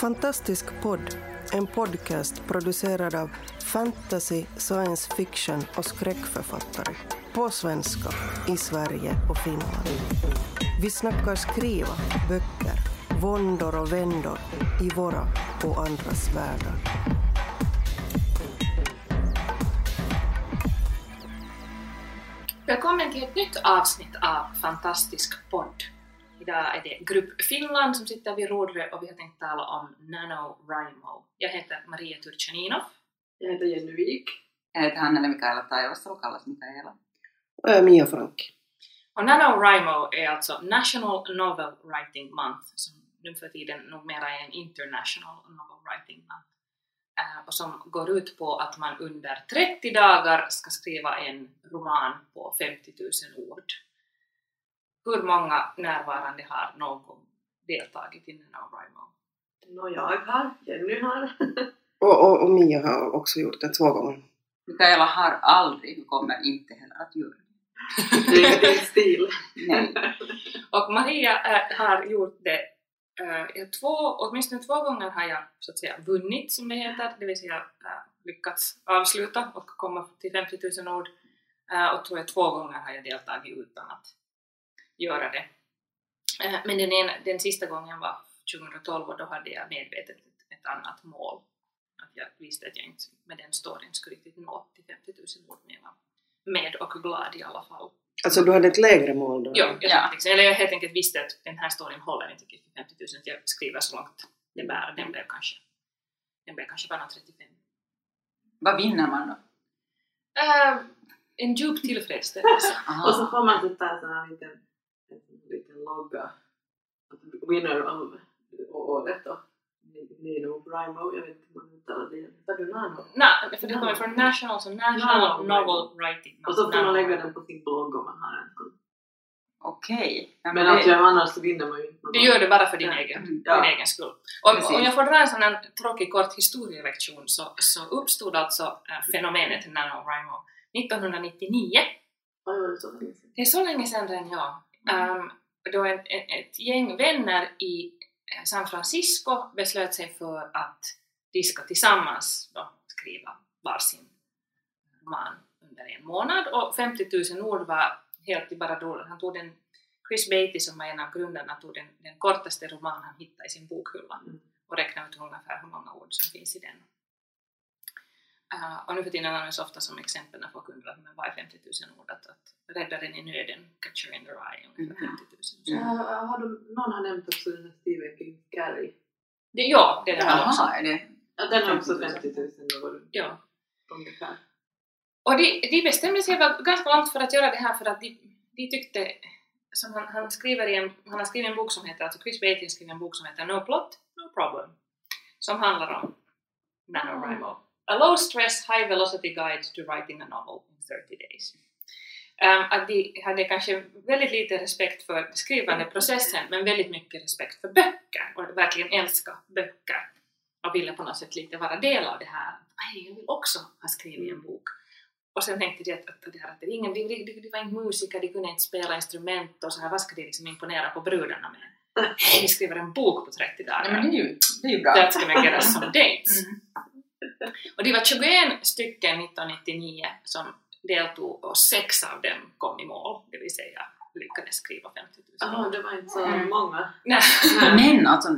Fantastisk podd, en podcast producerad av fantasy, science fiction och skräckförfattare. På svenska, i Sverige och Finland. Vi snackar skriva, böcker, våndor och vändor i våra och andras världar. Välkommen till ett nytt avsnitt av Fantastisk podd. Idag är det Grupp Finland som sitter vid rodret och vi har tänkt tala om NaNoWriMo. Jag heter Maria Turchaninov. Jag heter Jenny Wik. Jag heter Hannele Mikaela Taivasalo, kallas Mikaela. Och jag är Mia Frank. Och NaNoWriMo är alltså National Novel Writing Month som nu för tiden numera är en International Novel Writing Month eh, och som går ut på att man under 30 dagar ska skriva en roman på 50 000 ord. Hur många närvarande har någon deltagit i NaNoWriMo? Nå, jag har, Jenny har. Och, och, och Mia har också gjort det två gånger. Mikaela har aldrig och kommer inte heller att göra det. Det är din stil. Nej. Och Maria äh, har gjort det äh, två, åtminstone två gånger har jag så att säga vunnit som det heter, det vill säga äh, lyckats avsluta och komma till 50 000 ord. Äh, och tror jag två gånger har jag deltagit utan att göra det. Äh, men den, ena, den sista gången var 2012 och då hade jag medvetet ett, ett annat mål. Att jag visste att jag inte med den storyn skulle riktigt nå till 50 000 ord men jag var med och glad i alla fall. Alltså du hade ett lägre mål då? Jo, jag, Ja. liksom, eller jag helt enkelt visste att den här storyn håller inte till 50 000, att jag skriver så långt det bär. Den blev kanske, den blev kanske bara 35. Vad vinner man då? Äh, en djup tillfredsställelse. Och så får man sån här liten, en liten logga. Winner av året då. Nino Brimo, jag vet inte hur man uttalar det. Heter du Nano? Nej, för det kommer från National, så National Novel Writing. Och så får man lägga den på sin blogg om man har en. Okej. Ja, Men det- alltså annars så vinner man ju inte. Du gör det bara för din, Ja. egen, Mm, ja. din egen skull. Precis. om jag får dra en sån här tråkig kort historielektion så, så uppstod alltså äh, fenomenet NaNoWriMo 1999 Oj, var det så länge sedan? Det är så länge sedan redan, ja. Um, då en, ett, ett gäng vänner i eh, San Francisco beslöt sig för att de ska tillsammans då skriva varsin roman under en månad och 50 000 ord var helt i bara då. Han tog den, Chris Beatty som var en av grundarna tog den, den kortaste roman han hittade i sin bokhylla Mm. och räknade ut ungefär hur många ord som finns i den. Uh, och nu för tiden används ofta som exempel när folk undrar men vad är 50 000 ord? Att, att rädda den i nöden, Catcher in the Rye, ungefär Mm. 50 000. Så. Ja, har de, någon har nämnt också den här Stephen King Carrie. Det, ja, det är det här också. Är det... Ja, den har också 50 000. 50 000 ord Ja. ungefär. Och de, de bestämde sig väl ganska långt för att göra det här för att de, de tyckte, som han, han, skriver i en, han har skrivit en bok som heter, alltså Chris har skrivit en bok som heter No Plot, No Problem, som handlar om NaNoWriMo. A low stress, high velocity guide to writing a novel in 30 days. Um, att de hade kanske väldigt lite respekt för skrivandeprocessen men väldigt mycket respekt för böcker och verkligen älska böcker och ville på något sätt lite vara del av det här. Nej, jag vill också ha skrivit en bok. Och sen tänkte de att, att, det här, att det, ingen, de, de, de var inte musiker, de kunde inte spela instrument och så här, vad ska de liksom imponera på brudarna med? Hej, vi skriver en bok på 30 Nej, men dagar. det är ju, det är ju bra. That's gonna get us some dates. Mm. Och det var 21 stycken 1999 som deltog och sex av dem kom i mål, det vill säga lyckades skriva 50 000 Jaha, det var inte så Mm. många. Nej, Men alltså,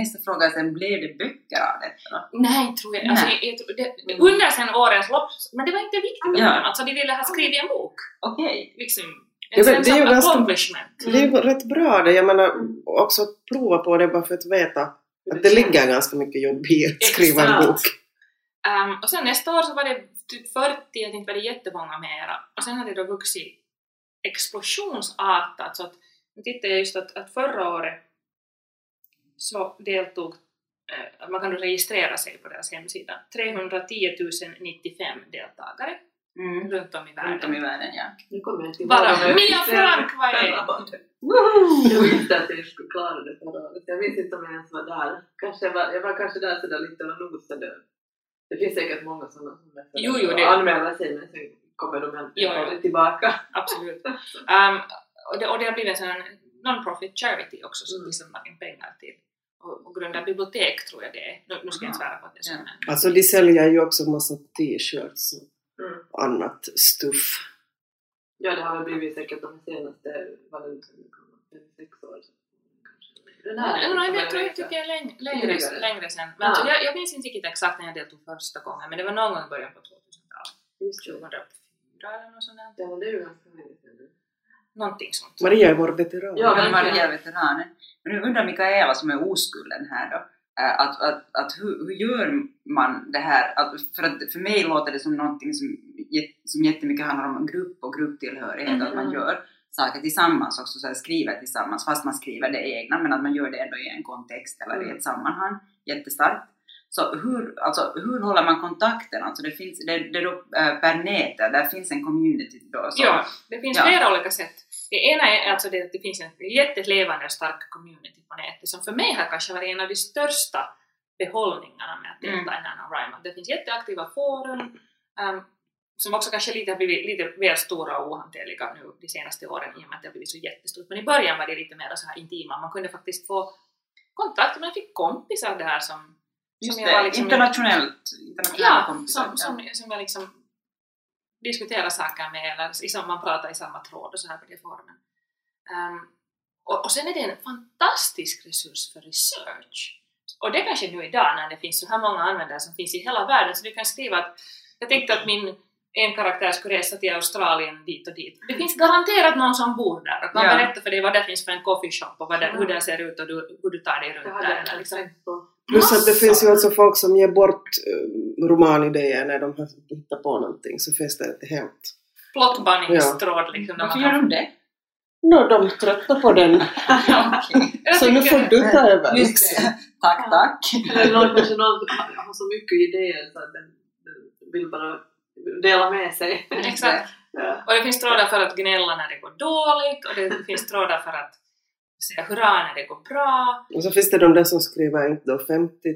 nästa fråga är sen, blev det böcker av detta nej, tror jag. Alltså, jag, jag, det, under sen årens lopp, men det var inte viktigt för Ja. dem. Alltså, de ville ha skrivit en bok. Okej. Liksom, Ja, en men sense det är ju accomplishment. Det är ju rätt bra det. Jag menar också prova på det bara för att veta att det ligger ganska mycket jobb i att skriva en bok. Um, och sen nästa år så var det typ 40, jag tänkte var det jättemånga mera. Och sen hade det då vuxit explosionsartat. Så att, nu tittar jag just att, att förra året så deltog, eh, man kan då registrera sig på deras hemsida, 310 095 deltagare Mm. runt om i Runt om i världen. världen, ja. Nu kommer jag Bara Mia Frank, vad är det? Jag visste att jag skulle klara det förra året. Jag minns inte om jag ens var där. Kanske jag, var, jag var kanske där sådär lite och nosade. Det finns säkert många sådana som Jo, jo, det- anmäler sig men sen kommer de Jo, äntligen jo. aldrig tillbaka. Absolut. Um, och, det, och det har blivit en sån non-profit charity också som Mm. de samlar in pengar till och, och grunda bibliotek tror jag det är. Nu, nu ska jag inte svära på att det är så. Ja. Alltså de säljer ju också massa t-shirts Mm. och annat stuff. Ja, det har väl blivit säkert de senaste, vad det fem, sex år. kanske. Den Ja, här är nej, liksom jag tror jag tycker jag är läng- längre, längre sen. Men Ah. alltså, jag, jag minns inte riktigt exakt när jag deltog första gången, men det var någon gång i början på 2000-talet. Just det. 2004 eller något sånt där. Ja, det är ju ganska länge sedan nu. Någonting sånt. Maria är vår veteran. Ja, men. Maria veteranen. Men nu undrar Mikaela som är oskulden här då, eh, att, att, att hur, hur gör man det här? Att, för, att, för mig låter det som någonting som, som jättemycket handlar om grupp och grupptillhörighet, att man Mm. gör saker tillsammans också, så här, skriver tillsammans fast man skriver det egna, men att man gör det ändå i en kontext eller i Mm. ett sammanhang, jättestarkt. Så hur, alltså, hur håller man kontakten? Alltså det finns, det, det är då eh, per nätet, där finns en community då. Så, Ja, det finns Ja. flera olika sätt. Det ena är alltså det att det finns en jättelevande och stark community på nätet som för mig har kanske varit en av de största behållningarna med att delta Mm. i NaNoWriMo. Det finns jätteaktiva forum ehm, som också kanske lite har blivit lite väl stora och ohanterliga nu de senaste åren i och med att det har blivit så jättestort. Men i början var det lite mer så här intima. Man kunde faktiskt få kontakt, man fick kompisar där som, Just som det, var liksom internationellt, internationella Ja, kompisar. som, som, som jag liksom diskuterar saker med eller i sam- man pratar i samma tråd och så här på de forumen. Ehm, och, och sen är det en fantastisk resurs för research. Och det kanske nu idag när det finns så här många användare som finns i hela världen så du kan skriva att jag tänkte att min en karaktär skulle resa till Australien dit och dit. Det finns garanterat någon som bor där och kan Ja. berätta för dig vad det finns för en coffeeshop och vad det, hur den ser ut och du, hur du tar dig Det runt där. Liksom. Plus att det finns ju alltså folk som ger bort uh, romanidéer när de har hittat på någonting så finns det ett helt... Plottbanningstråd liksom. där man Varför gör de det? Nå, de tröttnar på den. Jag Så nu får du ta över. Liksom. Tack, tack. Eller någon, kanske någon har har så mycket idéer så att den, den vill bara dela med sig. Exakt. Ja. Och det finns trådar för att gnälla när det går dåligt och det finns trådar för att säga hurra när det går bra. Och så finns det de där som skriver inte då 50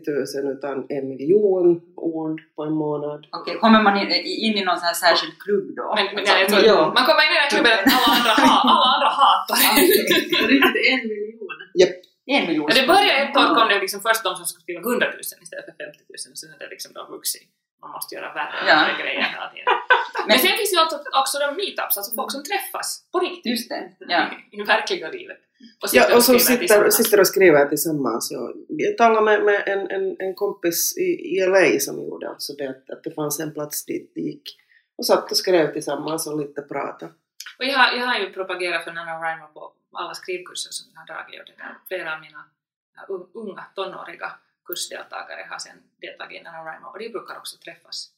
000 utan en miljon ord på en månad. Okej, kommer man in, in i någon sån här särskild klubb då? Men, men Alltså, tror, ja. Man kommer in i den klubben att alla andra, ha, alla andra hatar det. Riktigt en miljon. en miljon. Men det började ett år kom det liksom först de som skulle skriva 100 000 istället för 50 000 och sen är det liksom vuxit. Man måste göra värre och Ja. värre grejer hela tiden. Men sen finns ju också, också de meetups, alltså folk som träffas på riktigt Just det, ja. i verkliga livet. Och Ja, och skriver sitter, sitter och skriver tillsammans. Ja. Jag talade med, med en, en, en kompis i, i LA som gjorde alltså det, att, att det fanns en plats dit de gick och satt och skrev tillsammans och lite pratade. Och jag, har- jag har ju propagerat för NaNoWriMo på alla skrivkurser som jag har dragit och det där. flera av mina un- unga tonåriga kursdeltagare har sen deltagit i NaNoWriMo och de brukar också träffas.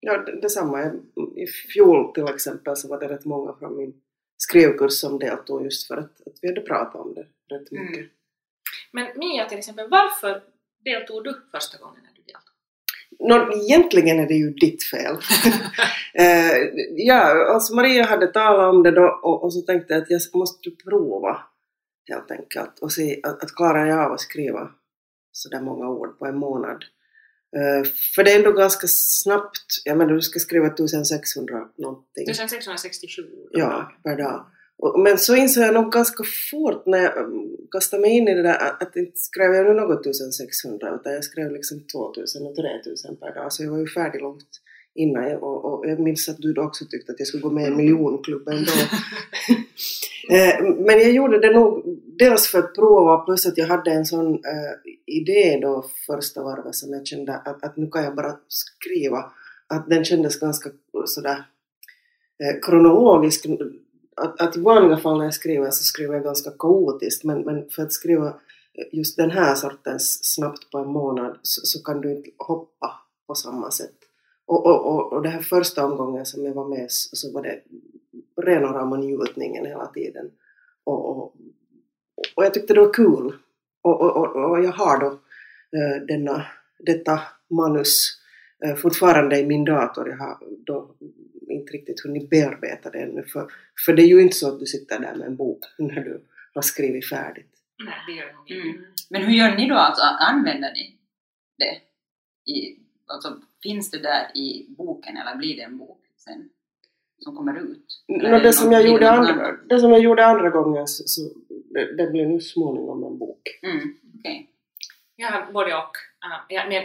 Ja, det, detsamma. I fjol till exempel så var det rätt många från min skrivkurs som deltog just för att, att vi hade pratat om det rätt Mm. mycket. Men Mia till exempel, varför deltog du första gången när du deltog? Nå, egentligen är det ju ditt fel. eh, ja, alltså Maria hade talat om det då och, och så tänkte jag att jag måste prova helt enkelt och se att, att klarar jag av att skriva så där många ord på en månad. Eh, för det är ändå ganska snabbt, jag menar du ska skriva 1600 någonting. 1667 ord. Ja, per dag. Men så insåg jag nog ganska fort när jag um, kastade mig in i det där att, att inte skrev jag nu något 1600 utan jag skrev liksom 2000 och 3000 per dag så jag var ju färdig långt innan jag, och, och jag minns att du då också tyckte att jag skulle gå med i miljonklubben då. Eh, men jag gjorde det nog dels för att prova plus att jag hade en sån eh, idé då första varvet som jag kände att, att nu kan jag bara skriva. Att den kändes ganska sådär eh, kronologisk. Att, att i vanliga fall när jag skriver så skriver jag ganska kaotiskt men, men för att skriva just den här sortens snabbt på en månad så, så kan du inte hoppa på samma sätt. Och, och, och, och den här första omgången som jag var med så, var det rena rama njutningen hela tiden. Och, och, och jag tyckte det var kul. Och, och, och, och jag har då eh, denna, detta manus eh, fortfarande i min dator. Jag har då inte riktigt hunnit bearbeta det ännu. För, för det är ju inte så att du sitter där med en bok när du har skrivit färdigt. Mm. Men hur gör ni då? Alltså, använder ni det? I, alltså, finns det där i boken eller blir det en bok sen? Som kommer ut? Är det, som jag gjorde andra, annat? det som jag gjorde andra gången så, så det, det blir nu småningom en bok. Mm, okej. Jag har både och. Uh, ja, men,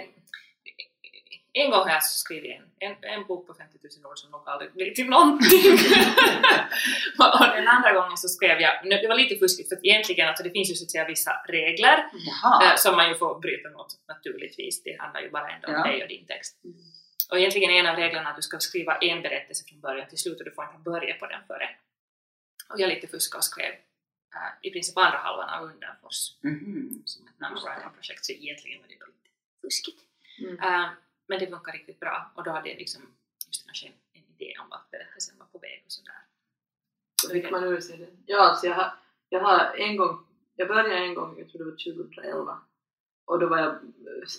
en gång har jag skrivit en, en, en bok på 50 000 ord som nog aldrig blir till någonting. och den andra gången så skrev jag, det var lite fuskigt för egentligen alltså det finns ju så att säga vissa regler Jaha. eh, som man ju får bryta mot naturligtvis. Det handlar ju bara ändå om Ja. dig och din text. Och egentligen är en av reglerna att du ska skriva en berättelse från början till slut och du får inte börja på den före. Och jag lite fuskade och skrev äh, i princip andra halvan av Undanfors Mhm. som ett NaNoWriMo-projekt så egentligen var det lite fuskigt. Mm. Äh, men det funkar riktigt bra och då hade jag liksom just kanske en, en idé om vart berättelsen var på väg och sådär. Så fick man ur sig det. Ja, alltså jag har, jag har en gång, jag började en gång, jag tror det var 2011, och då var jag,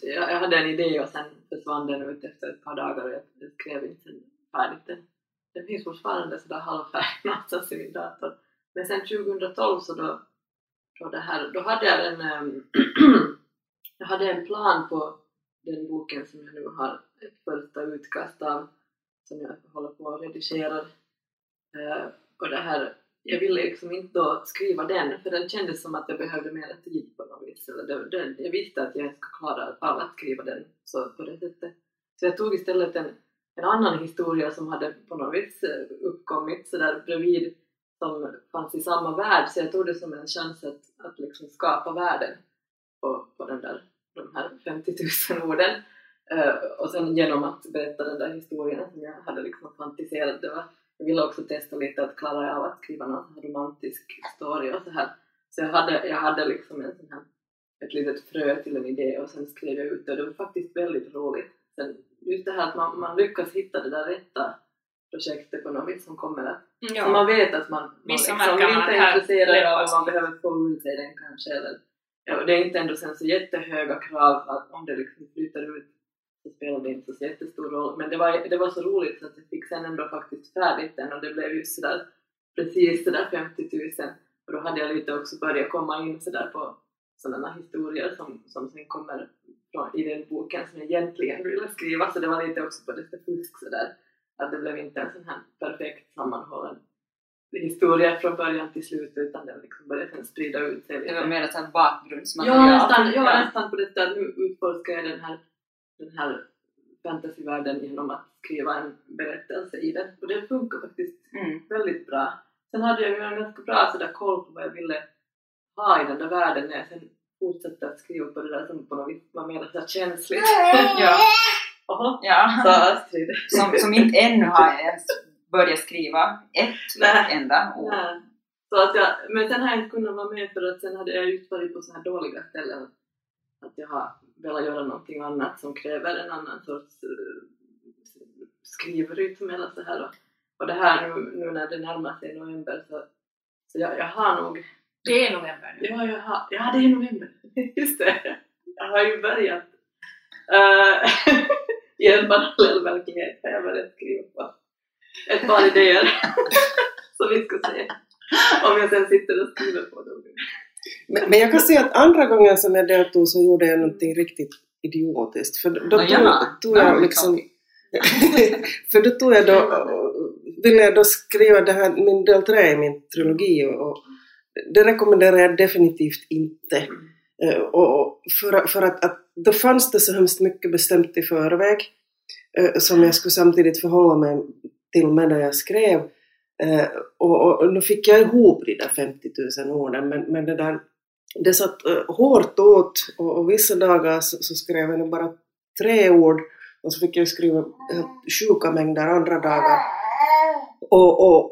jag, hade en idé och sen försvann den ut efter ett par dagar och jag, skrev inte färdigt den. Den finns fortfarande sådär halvfärdig någonstans i min dator. Men sen 2012 så då, då, det här, då hade jag en, ehm, jag hade en plan på den boken som jag nu har ett första utkast av som jag håller på och redigerar. Uh, och det här, jag ville liksom inte då skriva den för den kändes som att jag behövde mer tid på något vis. Eller det, det, jag visste att jag skulle klara av att skriva den så på det sättet. Så jag tog istället en, en annan historia som hade på något vis eh, uppkommit sådär bredvid som fanns i samma värld så jag tog det som en chans att, att liksom skapa världen på, på den där, de här 50 000 orden. Eh, och sen genom att berätta den där historien som jag hade liksom fantiserat, det var, jag ville också testa lite att klara jag av att skriva någon romantisk story och så här. Så jag hade, jag hade liksom en sån här, ett litet frö till en idé och sen skrev jag ut det och det var faktiskt väldigt roligt. Sen just det här att man, man lyckas hitta det där rätta projektet på något vis som kommer att Ja. så man vet att man, man Vissa liksom inte är intresserad av om man behöver få ut sig den kanske. Eller, ja, och det är inte ändå sen så jättehöga krav att om det liksom flyttar ut så spelar det inte så jättestor roll. Men det var, det var så roligt så att jag fick sen ändå faktiskt färdigt den och det blev ju sådär precis sådär 50 000 och då hade jag lite också börjat komma in sådär på sådana historier som, som sen kommer från, i den boken som jag egentligen ville skriva. Så det var lite också på lite fusk sådär. Att det blev inte en sån här perfekt sammanhållen historia från början till slut utan den liksom började sen sprida ut sig Det var lite. mer ett bakgrundsmaterial. Ja, nästan, ja, Ja. nästan på det sättet. Nu utforskar jag den här, den här fantasyvärlden genom att skriva en berättelse i den. Och det funkar faktiskt Mm. väldigt bra. Sen hade jag ju en ganska bra sådär koll på vad jag ville ha i den där världen när jag sen fortsatte att skriva på det där som på något vis var mer så här känsligt. Ja. Jaha, ja. sa Astrid. Som, som inte ännu har jag ens börjat skriva ett Nej. enda ord. Nej. Så att jag, men sen har jag inte kunnat vara med för att sen hade jag just varit på såna här dåliga ställen. Att jag har velat göra någonting annat som kräver en annan sorts uh, skrivrytm eller så här. Och, och det här nu, nu när det närmar sig november så, så jag, jag har nog... Det är november nu. Ja, jag har, ja, det är november. Just det. Jag har ju börjat. Uh, I en parallell verklighet har jag börjat skriva på ett par idéer som vi ska se om jag sen sitter och skriver på dem. Men, men jag kan säga att andra gången som jag deltog så gjorde jag någonting riktigt idiotiskt. För då tog, tog jag liksom... för då tog jag då, ville jag då skriva det här, min del 3 i min trilogi och, det rekommenderar jag definitivt inte. Eh, och, och för, för att, att då fanns det så hemskt mycket bestämt i förväg eh, som jag skulle samtidigt förhålla mig till medan jag skrev. Eh, och, och, och nu fick jag ihop de där 50 000 orden men, men det där det satt eh, hårt åt och, och vissa dagar så, så skrev jag nog bara tre ord och så fick jag skriva helt sjuka mängder andra dagar. Och, och,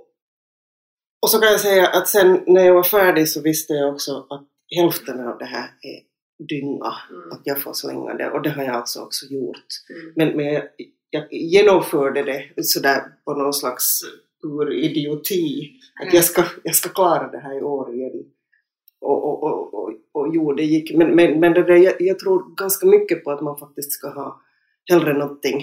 och så kan jag säga att sen när jag var färdig så visste jag också att hälften av det här är dynga, Mm. att jag får slänga det och det har jag alltså också gjort. Mm. Men, men jag, genomförde det sådär på någon slags ur idioti. Att jag ska, jag ska klara det här i år igen. Och, och, och, och, och jo, det gick. Men, men, men det där, jag, jag tror ganska mycket på att man faktiskt ska ha hellre någonting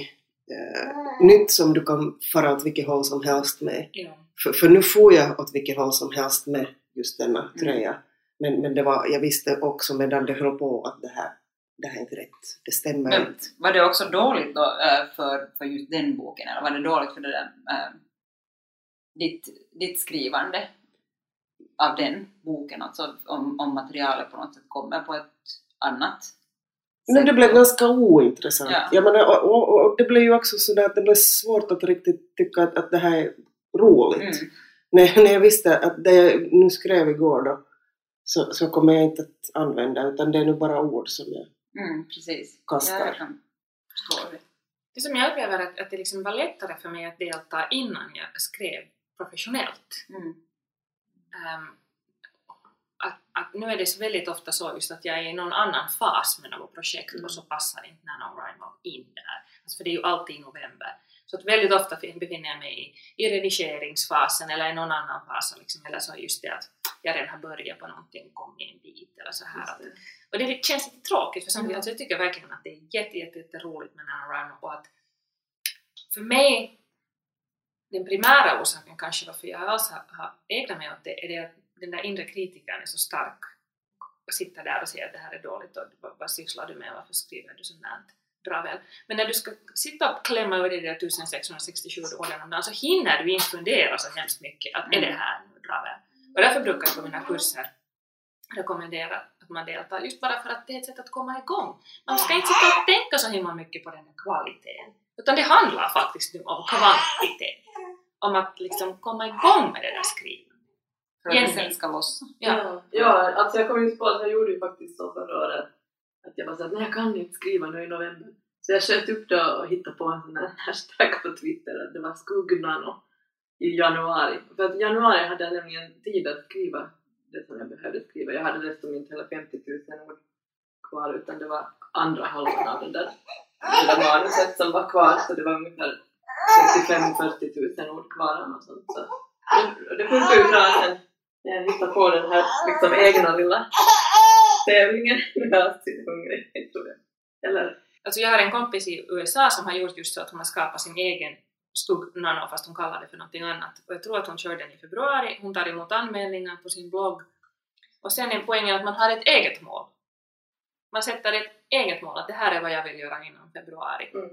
eh, nytt som du kan fara åt vilket håll som helst med. Ja. För, för nu får jag åt vilket håll som helst med just denna tröja. Men, men det var, jag visste också medan det höll på att det här, det här är inte rätt. Det stämmer Men inte. var det också dåligt då, äh, för, för just den boken, eller var det dåligt för det där, äh, ditt, ditt skrivande av den boken, alltså om, om materialet på något sätt kommer på ett annat Men det blev ganska ointressant. Ja. Jag menar, och, och, och det blev ju också sådär att det blev svårt att riktigt tycka att, att det här är roligt. Mm. När, när jag visste att det jag nu skrev igår då, så, så kommer jag inte att använda utan det är nu bara ord som jag Mm, precis. kastar. Ja, jag det. Det som jag upplever att, att det liksom var lättare för mig att delta innan jag skrev professionellt. Mm. Ehm, att, att nu är det så väldigt ofta så just att jag är i någon annan fas med något projekt och så passar inte NaNoWriMo in där. Alltså för det är ju alltid i november. Så att väldigt ofta fin- befinner jag mig i, i redigeringsfasen eller i någon annan fas. Liksom, eller så just det att jag redan har börjat på någonting och kommit en bit eller så här. Att, och det känns lite tråkigt för samtidigt, Mm. alltså jag tycker verkligen att det är jätte, jätte, jätte roligt med NaNoWriMo och att för mig den primära orsaken kanske varför jag alls har, har ägnat mig åt det är det att den där inre kritikern är så stark och sitter där och säger att det här är dåligt och vad, vad sysslar du med, varför skriver du sånt där? Bra väl. Men när du ska sitta och klämma ur dig de där 1667 orden om dagen så hinner du inte fundera så hemskt mycket att är det här nu bra väl? Och därför brukar jag på mina kurser rekommendera att man deltar just bara för att det är ett sätt att komma igång. Man ska inte sitta och tänka så himla mycket på den där kvaliteten utan det handlar faktiskt nu om kvantitet. Om att liksom komma igång med det där skrivandet. För att Jenny. det sen ska lossa. Ja. ja, alltså jag kom ju på att jag gjorde ju faktiskt så förra året att jag var såhär, nej jag kan inte skriva nu i november. Så jag sköt upp det och hittade på en sån här hashtag på Twitter att det var skuggnano i januari. För att i januari hade jag nämligen tid att skriva det som jag behövde skriva. Jag hade dessutom inte heller 50 000 ord kvar utan det var andra halvan av den där, det där manuset som var kvar så det var ungefär 35-40 000 ord kvar Och sånt. Så det, det funkar ju bra sen när jag hittade på den här liksom egna lilla tävlingen. Jag är alltid hungrig, tror jag. Eller, Alltså jag har en kompis i USA som har gjort just så att hon har skapat sin egen skugg-nano fast hon kallar det för någonting annat. Och jag tror att hon kör den i februari, hon tar emot anmälningar på sin blogg. Och sen är poängen att man har ett eget mål. Man sätter ett eget mål, att det här är vad jag vill göra innan februari. Mm.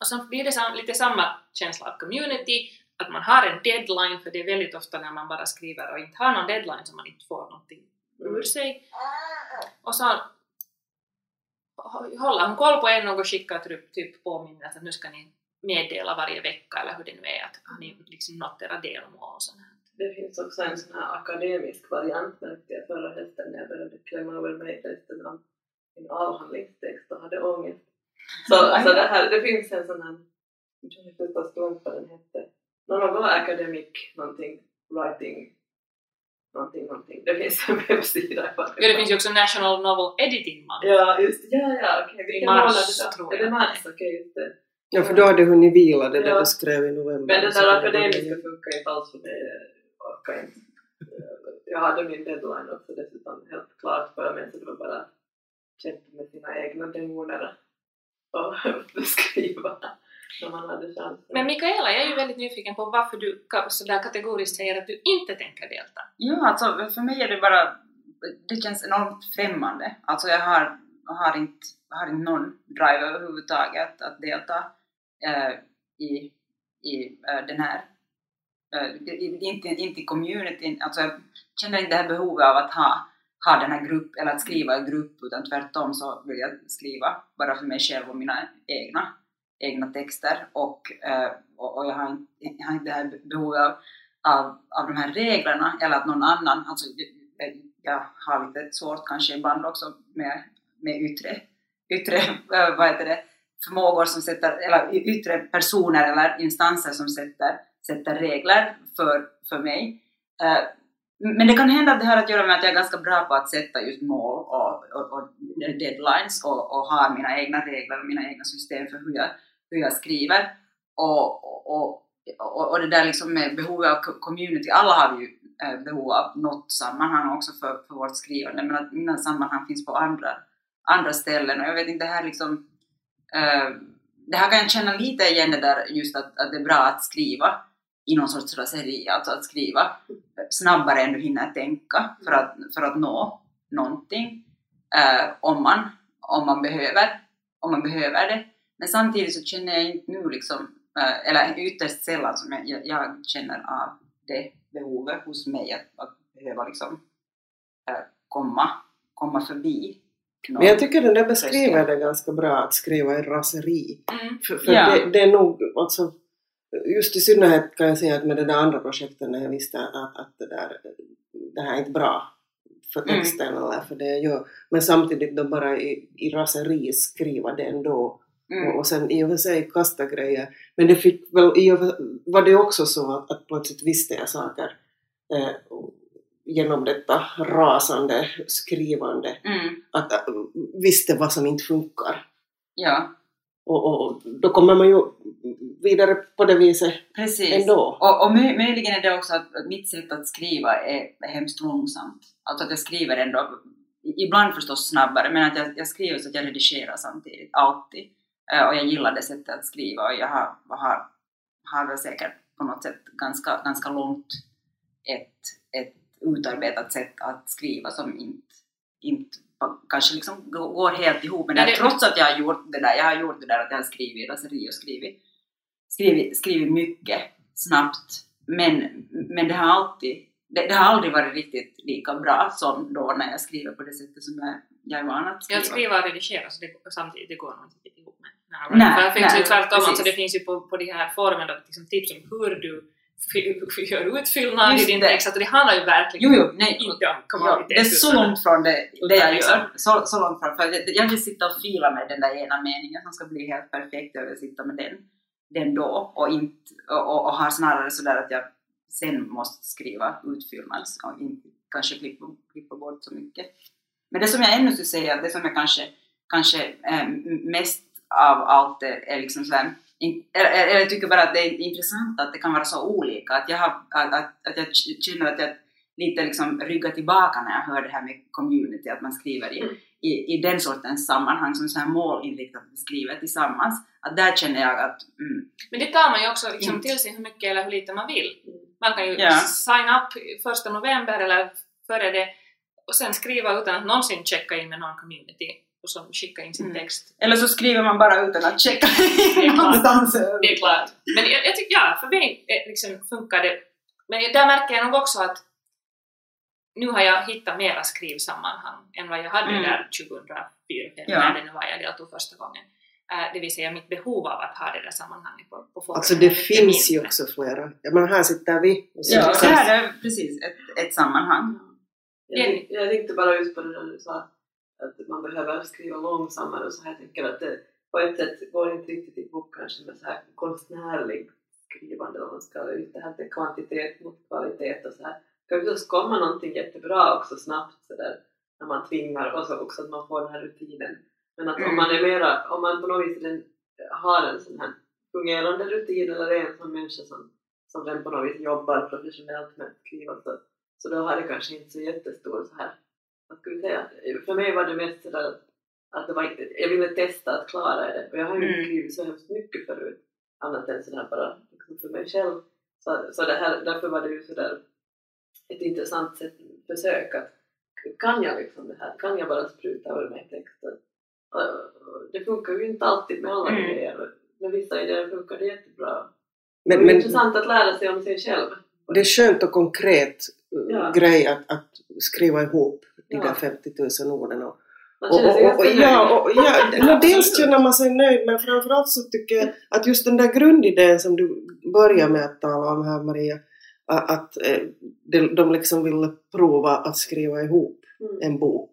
Och så blir det lite samma känsla av community, att man har en deadline, för det är väldigt ofta när man bara skriver och inte har någon deadline som man inte får någonting ur sig. Och så håller hon koll på en och skickar typ, typ påminnelse att nu ska ni meddela varje vecka eller hur det nu är, att har ni liksom nått era delmål och sånt här. det finns också en sån här akademisk variant märkte jag förra hösten när jag behövde klämma över mig resten av min avhandlingstext och hade ångest. Så alltså det, här, det finns en sån här, jag tror inte vad den hette, någon var academic någonting, writing någonting, någonting. Det finns en webbsida. Ja, det finns ju också National Novel Editing Month. Ja, just ja, ja, okej. I Vilken mars, månad tror Är jag. det mars? Okej, just det. Ja, för då hade du hunnit vila det där Ja. du skrev i november. Men där det var akademiska funkar inte alls för mig. Jag orkar inte. Jag hade min deadline också dessutom helt klart för mig så det var bara kämpa med sina egna demoner och beskriva när man hade chansen. Men Mikaela, jag är ju väldigt nyfiken på varför du sådär kategoriskt säger att du inte tänker delta. Ja, alltså för mig är det bara, det känns enormt främmande. Alltså jag har, har, inte, har inte någon drive överhuvudtaget att delta Eh, i, i eh, den här, eh, inte, inte i communityn, alltså jag känner inte det här behovet av att ha, ha den här gruppen, eller att skriva i grupp, utan tvärtom så vill jag skriva bara för mig själv och mina egna, egna texter. Och, eh, och, och jag, har inte, jag har inte det här behovet av av, av de här reglerna eller att någon annan, alltså jag, har lite svårt kanske ibland också med, med yttre, yttre vad heter det, förmågor som sätter, eller yttre personer eller instanser som sätter, sätter regler för, för mig. Eh, men det kan hända att det har att göra med att jag är ganska bra på att sätta just mål och, och, och deadlines och, och har mina egna regler och mina egna system för hur jag, hur jag skriver. Och, och, och, och det där liksom med behovet av community, alla har vi ju eh, behov av något sammanhang också för, för vårt skrivande, men att mina sammanhang finns på andra, andra ställen och jag vet inte, det här liksom Ehm, det här kan jag känna lite igen det där just att, att det är bra att skriva i någon sorts raseri, alltså att skriva snabbare än du hinner tänka för att, för att nå någonting eh, om, man, om, man behöver, om man behöver det. Men samtidigt så känner jag inte nu liksom, eh, eller ytterst sällan som jag, jag, jag känner av det behovet hos mig att, att behöva liksom eh, komma, komma förbi men jag tycker den där beskriver det ganska bra, att skriva i raseri. Mm. För, för Ja. det, det är nog, alltså, just i synnerhet kan jag säga att med det där andra projektet när jag visste att, att det, där, det här är inte bra för Mm. texten eller för det jag gör. Men samtidigt då bara i, i raseri skriva det ändå. Mm. Och, och sen i och för sig kasta grejer. Men det fick väl, i och för, var det också så att, att plötsligt visste jag saker eh, genom detta rasande skrivande. Mm. Att äh, visste vad som inte funkar. Ja, Och, och då kommer man ju vidare på det viset precis. ändå. Och, och mö- möjligen är det också att mitt sätt att skriva är hemskt långsamt. Alltså att jag skriver ändå, ibland förstås snabbare, men att jag, jag skriver så att jag redigerar samtidigt, alltid. Eh, Och jag gillar det sättet att skriva och jag har, har, har väl säkert på något sätt ganska, ganska långt ett, ett utarbetat sätt att skriva som inte, inte kanske liksom går helt ihop med det, det- trots att jag har gjort det där. Jag har gjort det där att jag har skrivit raseri och skrivit, skrivit, skrivit mycket snabbt. Men, men det har alltid, det, det har aldrig varit riktigt lika bra som då när jag skriver på det sättet som jag, jag är van att skriva. Jag skriver och redigerar så det, samtidigt, det går nog inte ihop med. Nej, För det finns nej, ju tvärtom, alltså det finns ju på, på de här forumen då, liksom tips om hur du gör utfyllnad i din text, att det handlar ju verkligen Jo, jo, nej. inte om Ja, det är så långt från det, det jag Utan liksom- gör. Så, så långt från. För jag, vill sitta och fila med den där ena meningen som ska bli helt perfekt. Jag vill sitta med den, den då och, inte, och, och, och har snarare sådär att jag sen måste skriva utfyllnad och inte kanske klippa, klippa bort så mycket. Men det som jag ännu skulle säga, det som jag kanske, kanske eh, mest av allt är, är liksom sådär eller, jag tycker bara att det är intressant att det kan vara så olika. Att jag, har, att, att, att jag känner att jag lite liksom ryggar tillbaka när jag hör det här med community, att man skriver i, Mm. i, i den sortens sammanhang som så här målinriktat vi skriver tillsammans. Att där känner jag att mm, Men det tar man ju också liksom Inte. till sig hur mycket eller hur lite man vill. Mm. Man kan ju Ja. sign up första november eller före det och sen skriva utan att någonsin checka in med någon community och så skicka in sin Mm. text. eller så skriver man bara utan att checka klart. någonstans. Det är klart. Men jag, jag tycker, ja, för mig eh, liksom funkar det. Men där märker jag nog också att nu har jag hittat mera skrivsammanhang än vad jag hade Mm. där 2004, 2005 Ja. när det nu var jag deltog första gången. Eh, det vill säga mitt behov av att ha det där sammanhanget på, på forumet Alltså det finns ju också flera. Jag menar här sitter vi. Och så Ja, så- det här är precis ett, ett sammanhang. Jag, jag tänkte bara just på det där du sa, att man behöver skriva långsammare och så här. Jag tänker att det på ett sätt går inte riktigt ihop kanske med så här konstnärlig skrivande om man ska ut det här med kvantitet mot kvalitet och så här. Det kan ju förstås komma någonting jättebra också snabbt så där när man tvingar och så också att man får den här rutinen. Men att Mm. om man är mera, om man på något vis den, har en sån här fungerande rutin eller är en sån människa som, som den på något vis jobbar professionellt med att skriva så, så då har det kanske inte så jättestor så här, vad ska vi säga, för mig var det mest sådär att, att det var inte, jag ville testa att klara det. Och jag har ju inte Mm. skrivit så hemskt mycket förut annat än sådär bara liksom för mig själv. Så, så det här, därför var det ju sådär ett intressant sätt, försök att kan jag liksom det här, kan jag bara spruta ur mig texten och, och det funkar ju inte alltid med alla Mm. idéer med vissa idéer funkar det jättebra. Men, det är men intressant att lära sig om sig själv. Det är skönt och konkret Ja. grej att, att skriva ihop de Ja. där 50 000 orden. Och, och, och, och, ja, och, ja, dels känner man sig nöjd men framförallt så tycker jag att just den där grundidén som du börjar med att tala om här Maria, att eh, de, de liksom ville prova att skriva ihop Mm. en bok.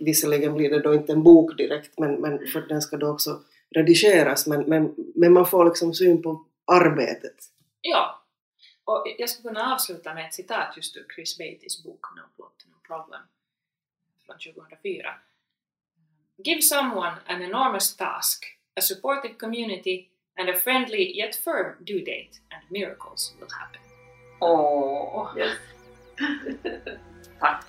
Visserligen blir det då inte en bok direkt men, men för den ska då också redigeras men, men, men man får liksom syn på arbetet. Ja. Och jag skulle kunna avsluta med ett citat just ur Chris Beatty's bok No Problem från 2004. Give someone an enormous task, a supportive community and a friendly yet firm due date and miracles will happen. Åh, Yes. tack.